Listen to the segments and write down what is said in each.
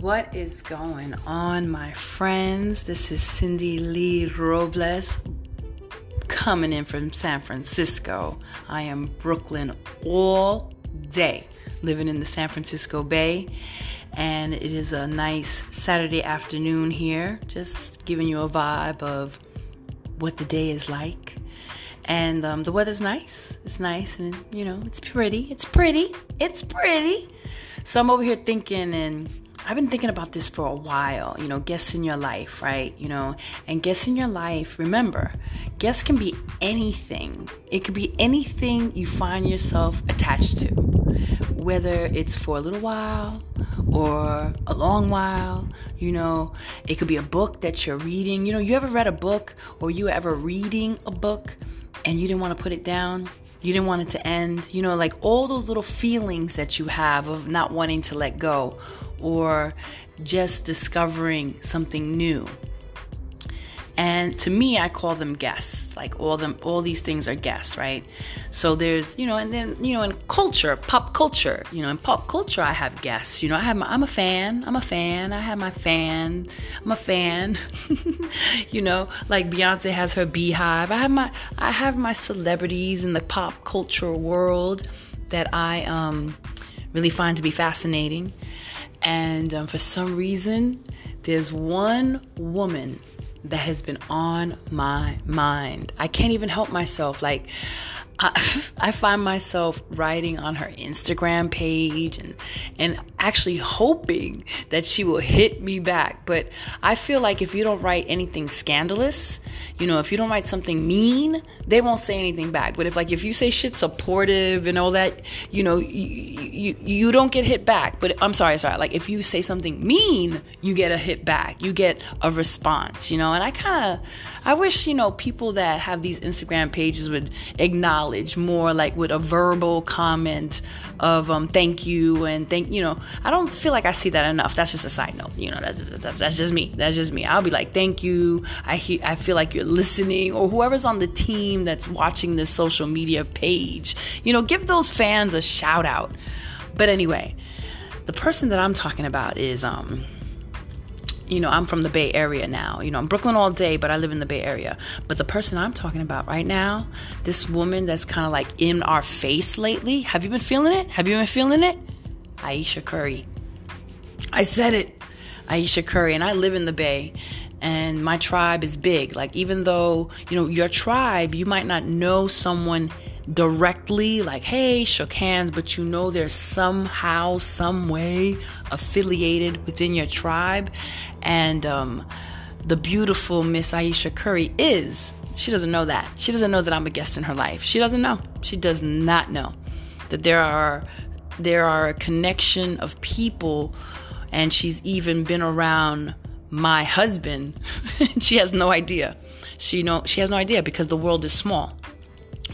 What is going on, my friends? This is Cindy Lee Robles coming in from San Francisco. I am Brooklyn all day, living in the San Francisco Bay, and it is a nice Saturday afternoon here, just giving you a vibe of what the day is like. And um, the weather's nice. It's nice, and you know, it's pretty. It's pretty. It's pretty. So I'm over here thinking and I've been thinking about this for a while, you know, guests in your life, right? You know, and guests in your life, remember, guests can be anything. It could be anything you find yourself attached to, whether it's for a little while or a long while, you know, it could be a book that you're reading. You know, you ever read a book or you ever reading a book and you didn't want to put it down? You didn't want it to end? You know, like all those little feelings that you have of not wanting to let go or just discovering something new. And to me, I call them guests. Like all them, all these things are guests, right? So there's, you know, and then you know, in culture, pop culture, you know, in pop culture, I have guests. You know, I have, my, I'm a fan. I'm a fan. I have my fan. I'm a fan. you know, like Beyonce has her BeyHive. I have my, I have my celebrities in the pop culture world that I um, really find to be fascinating. And um, for some reason, there's one woman that has been on my mind. I can't even help myself. Like, I, find myself writing on her Instagram page and and actually hoping that she will hit me back. But I feel like if you don't write anything scandalous, you know, if you don't write something mean, they won't say anything back. But if like if you say shit supportive and all that, you know, you you, you don't get hit back. But I'm sorry, sorry. Like if you say something mean, you get a hit back. You get a response, you know. And I kind of I wish, you know, people that have these Instagram pages would acknowledge more like with a verbal comment of um, thank you and thank, you know, I don't feel like I see that enough. That's just a side note. You know, that's just, that's, that's just me. That's just me. I'll be like, thank you. I, he- I feel like you're listening or whoever's on the team that's watching this social media page, you know, give those fans a shout out. But anyway, the person that I'm talking about is, um, you know, I'm from the Bay Area now. You know, I'm Brooklyn all day, but I live in the Bay Area. But the person I'm talking about right now, this woman that's kind of like in our face lately, have you been feeling it? Have you been feeling it? Ayesha Curry. I said it. Ayesha Curry. And I live in the Bay. And my tribe is big. Like, even though, you know, your tribe, you might not know someone directly, like, hey, shook hands, but you know there's somehow, some way affiliated within your tribe. And um, the beautiful Miss Ayesha Curry is. She doesn't know that. She doesn't know that I'm a guest in her life. She doesn't know. She does not know that there are there are a connection of people and she's even been around my husband. she has no idea. She know she has no idea because the world is small.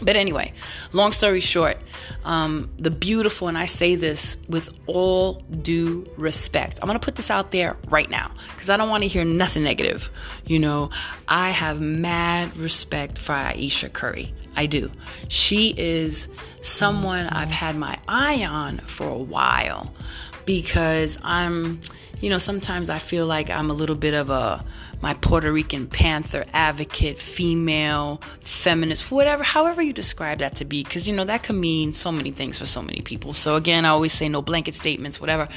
But anyway, long story short, um, the beautiful, and I say this with all due respect. I'm gonna put this out there right now because I don't want to hear nothing negative. You know, I have mad respect for Ayesha Curry. I do. She is someone I've had my eye on for a while because I'm, you know, sometimes I feel like I'm a little bit of a my Puerto Rican Panther advocate, female, feminist, whatever, however you describe that to be, because you know that can mean so many things for so many people. So again, I always say no blanket statements, whatever.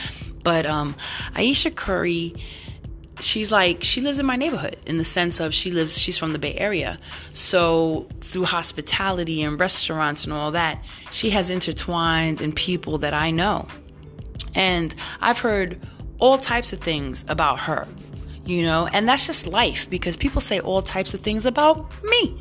But um, Ayesha Curry she's like she lives in my neighborhood in the sense of she lives she's from the bay area so through hospitality and restaurants and all that she has intertwined in people that i know and i've heard all types of things about her you know and that's just life because people say all types of things about me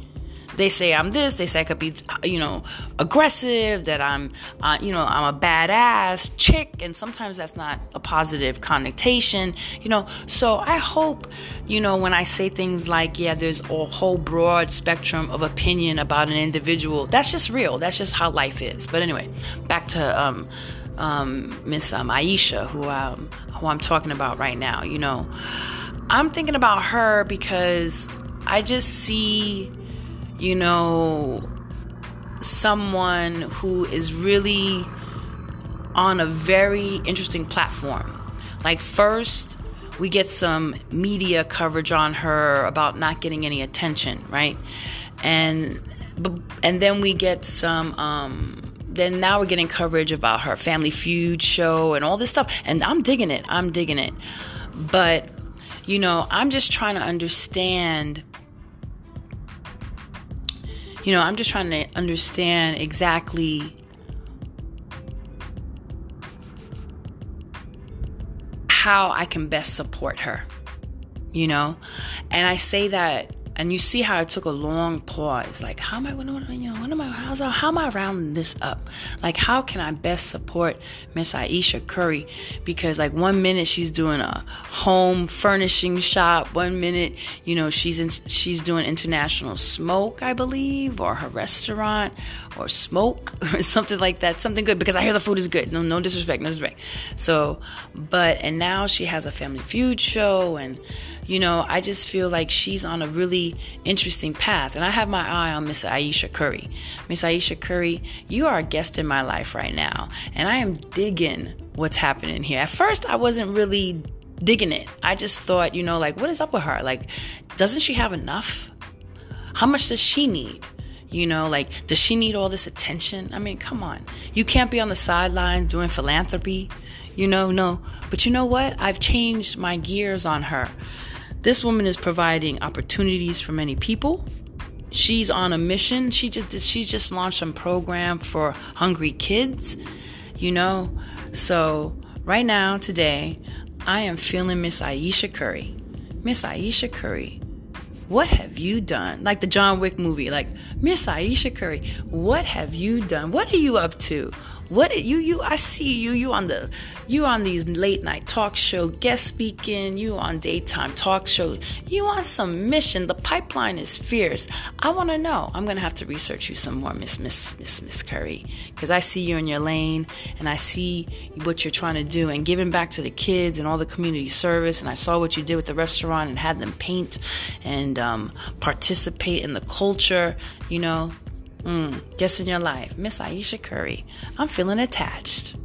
they say I'm this. They say I could be, you know, aggressive. That I'm, uh, you know, I'm a badass chick, and sometimes that's not a positive connotation, you know. So I hope, you know, when I say things like, yeah, there's a whole broad spectrum of opinion about an individual. That's just real. That's just how life is. But anyway, back to um, um, Miss um, Ayesha, who um, who I'm talking about right now. You know, I'm thinking about her because I just see you know, someone who is really on a very interesting platform. Like, first, we get some media coverage on her about not getting any attention, right? And and then we get some um, then now we're getting coverage about her family feud show and all this stuff and i'm digging it i'm digging it but you know i'm just trying to understand you know i'm just trying to understand exactly how i can best support her you know and i say that and you see how I took a long pause. Like, how am I going to, you know, what am I, how, how am I rounding this up? Like, how can I best support Miss Ayesha Curry? Because, like, one minute she's doing a home furnishing shop, one minute, you know, she's in, she's doing international smoke, I believe, or her restaurant, or smoke, or something like that. Something good because I hear the food is good. No, no disrespect, no disrespect. So, but, and now she has a family feud show and, you know, I just feel like she's on a really interesting path. And I have my eye on Miss Ayesha Curry. Miss Ayesha Curry, you are a guest in my life right now. And I am digging what's happening here. At first, I wasn't really digging it. I just thought, you know, like, what is up with her? Like, doesn't she have enough? How much does she need? You know, like, does she need all this attention? I mean, come on. You can't be on the sidelines doing philanthropy. You know, no. But you know what? I've changed my gears on her. This woman is providing opportunities for many people. She's on a mission. She just she just launched a program for hungry kids, you know. So right now, today, I am feeling Miss Ayesha Curry. Miss Ayesha Curry, what have you done? Like the John Wick movie, like Miss Ayesha Curry, what have you done? What are you up to? What you you I see you you on the you on these late night talk show guest speaking, you on daytime talk show, you on some mission. The pipeline is fierce. I want to know. I'm gonna have to research you some more, Miss Miss Miss Miss Curry, because I see you in your lane and I see what you're trying to do and giving back to the kids and all the community service. And I saw what you did with the restaurant and had them paint and um, participate in the culture. You know, Mm, guess in your life, Miss Ayesha Curry. I'm feeling attached.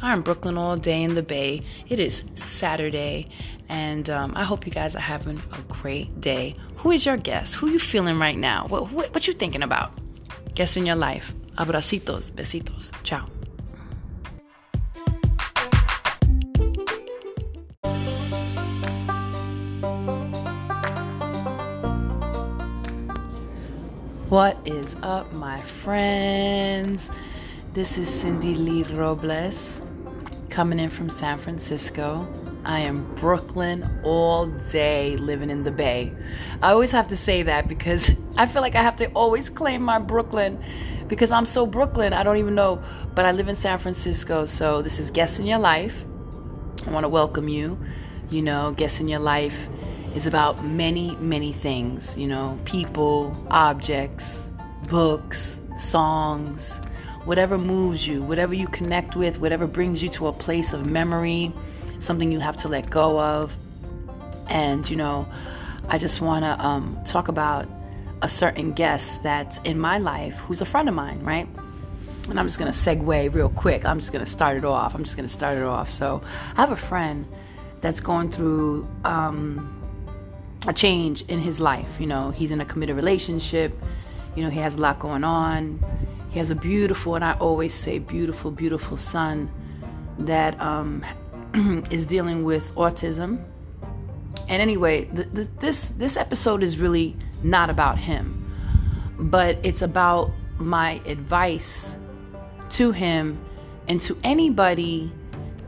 I'm in Brooklyn all day in the Bay. It is Saturday, and um, I hope you guys are having a great day. Who is your guest? Who you feeling right now? What, what, what you thinking about? Guess in your life. Abracitos, besitos. Ciao. What is up, my friends? This is Cindy Lee Robles coming in from San Francisco. I am Brooklyn all day living in the Bay. I always have to say that because I feel like I have to always claim my Brooklyn because I'm so Brooklyn. I don't even know, but I live in San Francisco. So this is Guess in Your Life. I want to welcome you. You know, Guess in Your Life is about many, many things, you know, people, objects, books, songs, whatever moves you, whatever you connect with, whatever brings you to a place of memory, something you have to let go of. And, you know, I just want to um, talk about a certain guest that's in my life who's a friend of mine, right? And I'm just going to segue real quick. I'm just going to start it off. I'm just going to start it off. So I have a friend that's going through um, a change in his life. You know, he's in a committed relationship. You know, he has a lot going on. He has a beautiful, and I always say beautiful, beautiful son that um, is dealing with autism. And anyway, the, the, this this episode is really not about him, but it's about my advice to him and to anybody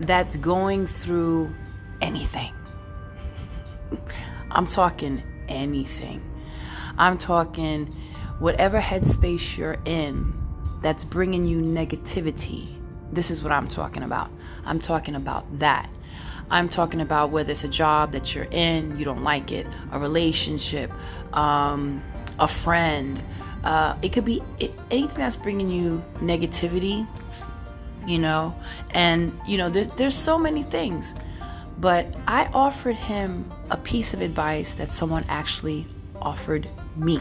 that's going through anything. I'm talking anything. I'm talking whatever headspace you're in that's bringing you negativity. This is what I'm talking about. I'm talking about that. I'm talking about whether it's a job that you're in, you don't like it, a relationship, um, a friend. Uh, it could be anything that's bringing you negativity, you know. And, you know, there's so many things. But I offered him a piece of advice that someone actually offered me.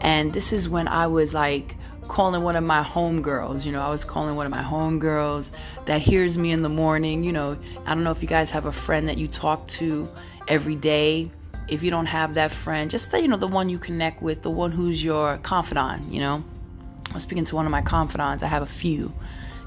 And this is when I was like calling one of my homegirls. You know, I was calling one of my homegirls that hears me in the morning. You know, I don't know if you guys have a friend that you talk to every day. If you don't have that friend, just you know, the one you connect with, the one who's your confidant, you know. I was speaking to one of my confidants. I have a few,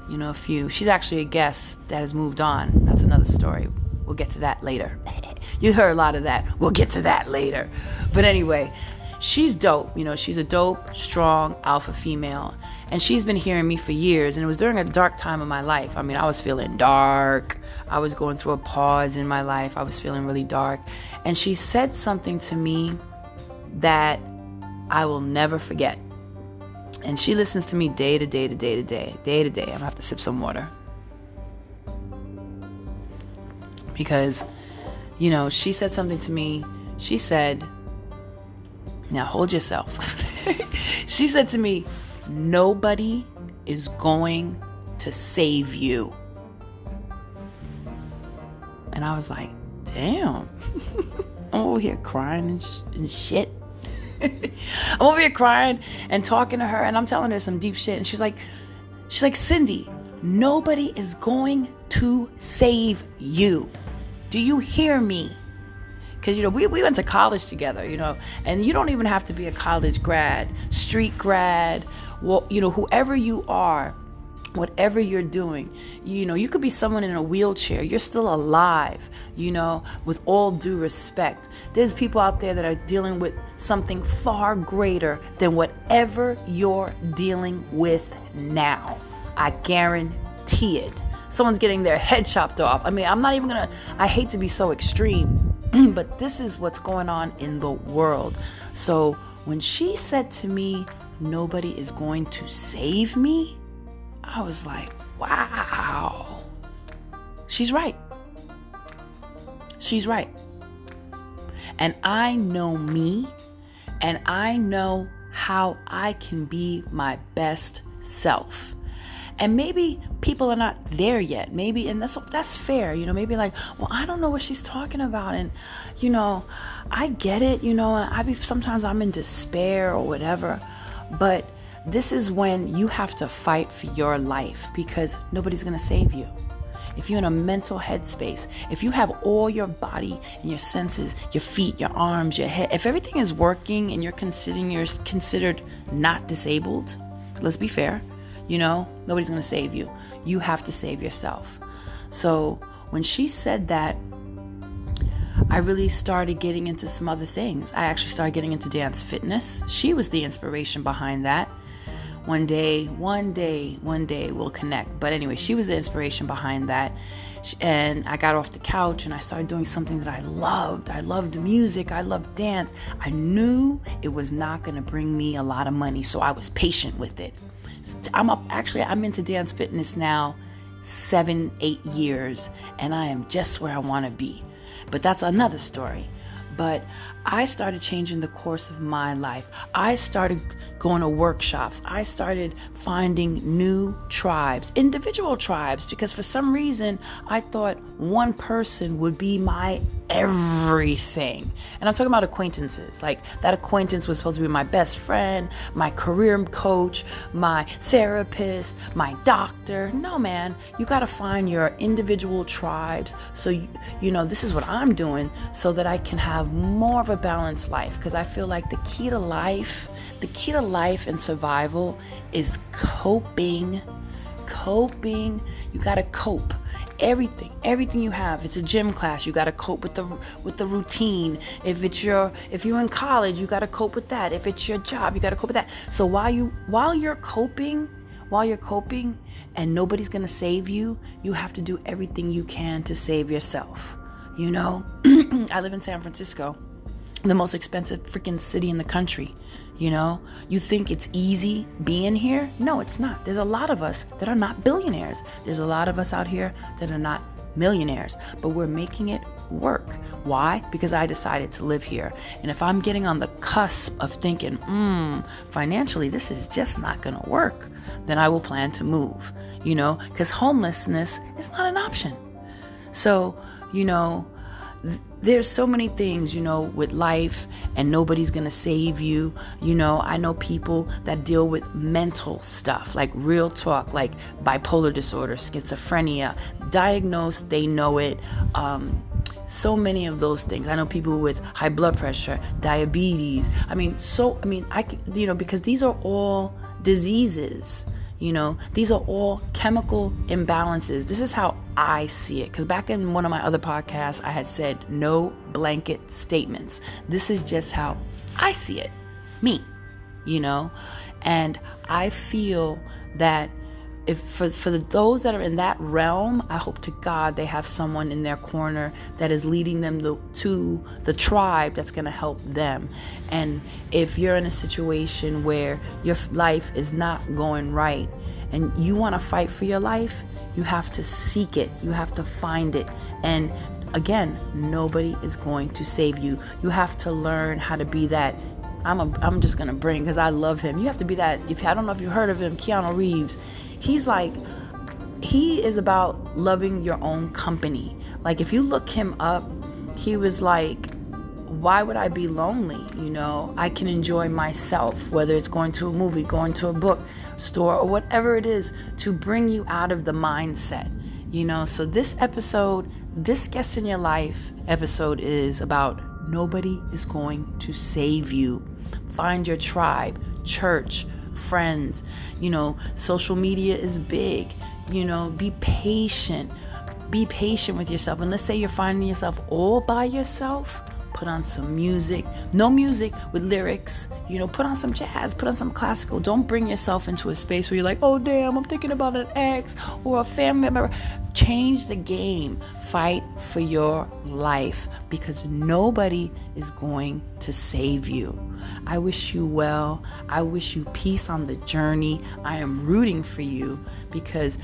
you know, a few. She's actually a guest that has moved on. That's another story. We'll get to that later. you heard a lot of that. We'll get to that later. But anyway, she's dope. You know, she's a dope, strong alpha female. And she's been hearing me for years. And it was during a dark time of my life. I mean, I was feeling dark. I was going through a pause in my life. I was feeling really dark. And she said something to me that I will never forget. And she listens to me day to day to day to day, day to day. I'm gonna have to sip some water. Because, you know, she said something to me. She said, now hold yourself. she said to me, Nobody is going to save you. And I was like, Damn. I'm over here crying and, sh- and shit. I'm over here crying and talking to her, and I'm telling her some deep shit. And she's like, She's like, Cindy, nobody is going to save you. Do you hear me? because you know we, we went to college together you know and you don't even have to be a college grad street grad well you know whoever you are whatever you're doing you know you could be someone in a wheelchair. You're still alive you know with all due respect. There's people out there that are dealing with something far greater than whatever you're dealing with now. I guarantee it. Someone's getting their head chopped off. I mean i'm not even gonna i hate to be so extreme but this is what's going on in the world. So when she said to me, Nobody is going to save me, I was like, Wow. She's right. She's right. And I know me, and I know how I can be my best self. And maybe people are not there yet. Maybe, and that's that's fair. You know, maybe like, well, I don't know what she's talking about, and you know, I get it. You know, I be sometimes I'm in despair or whatever, but this is when you have to fight for your life because nobody's gonna save you if you're in a mental headspace, if you have all your body and your senses, your feet, your arms, your head, if everything is working and you're considering you're considered not disabled, let's be fair, you know, nobody's going to save you. You have to save yourself. So when she said that, I really started getting into some other things. I actually started getting into dance fitness. She was the inspiration behind that. One day, one day, one day we'll connect. But anyway, she was the inspiration behind that. And I got off the couch and I started doing something that I loved. I loved music, I loved dance. I knew it was not going to bring me a lot of money, so I was patient with it. I'm up, actually, I'm into dance fitness now seven, eight years, and I am just where I want to be. But that's another story. But I started changing the course of my life. I started going to workshops. I started finding new tribes, individual tribes, because for some reason I thought one person would be my everything. And I'm talking about acquaintances. Like that acquaintance was supposed to be my best friend, my career coach, my therapist, my doctor. No, man, you got to find your individual tribes. So, you, you know, this is what I'm doing so that I can have more of a balanced life because I feel like the key to life, the key to life and survival is coping. Coping. You got to cope. Everything, everything you have. It's a gym class. You got to cope with the with the routine. If it's your if you're in college, you got to cope with that. If it's your job, you got to cope with that. So while you while you're coping, while you're coping and nobody's going to save you, you have to do everything you can to save yourself. You know, I live in San Francisco the most expensive freaking city in the country. You know, you think it's easy being here? No, it's not. There's a lot of us that are not billionaires. There's a lot of us out here that are not millionaires, but we're making it work. Why? Because I decided to live here. And if I'm getting on the cusp of thinking, hmm, financially, this is just not going to work, then I will plan to move, you know, because homelessness is not an option. So, you know, there's so many things, you know, with life, and nobody's gonna save you. You know, I know people that deal with mental stuff, like real talk, like bipolar disorder, schizophrenia, diagnosed, they know it. Um, so many of those things. I know people with high blood pressure, diabetes. I mean, so, I mean, I, you know, because these are all diseases you know, these are all chemical imbalances. This is how I see it. Because back in one of my other podcasts, I had said no blanket statements. This is just how I see it. Me, you know? And I feel that if for, for the, those that are in that realm, I hope to God they have someone in their corner that is leading them to, to the tribe that's going to help them. And if you're in a situation where your life is not going right and you want to fight for your life, you have to seek it, you have to find it. And again, nobody is going to save you. You have to learn how to be that I'm a, I'm just gonna bring because I love him. You have to be that. If I don't know if you heard of him, Keanu Reeves. He's like, he is about loving your own company. Like if you look him up, he was like, why would I be lonely? You know, I can enjoy myself, whether it's going to a movie, going to a book store, or whatever it is to bring you out of the mindset. You know, so this episode, this guest in your life episode is about nobody is going to save you. Find your tribe, church, friends. You know, social media is big. You know, be patient. Be patient with yourself. And let's say you're finding yourself all by yourself put on some music. No music with lyrics. You know, put on some jazz, put on some classical. Don't bring yourself into a space where you're like, oh, damn, I'm thinking about an ex or a family member. Change the game. Fight for your life because nobody is going to save you. I wish you well. I wish you peace on the journey. I am rooting for you because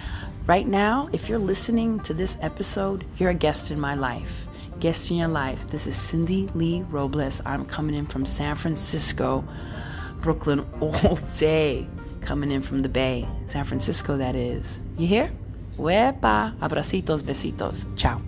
right now, if you're listening to this episode, you're a guest in my life guest in your life. This is Cindy Lee Robles. I'm coming in from San Francisco, Brooklyn all day. Coming in from the Bay, San Francisco, that is. You hear? Wepa, abracitos, besitos. Ciao.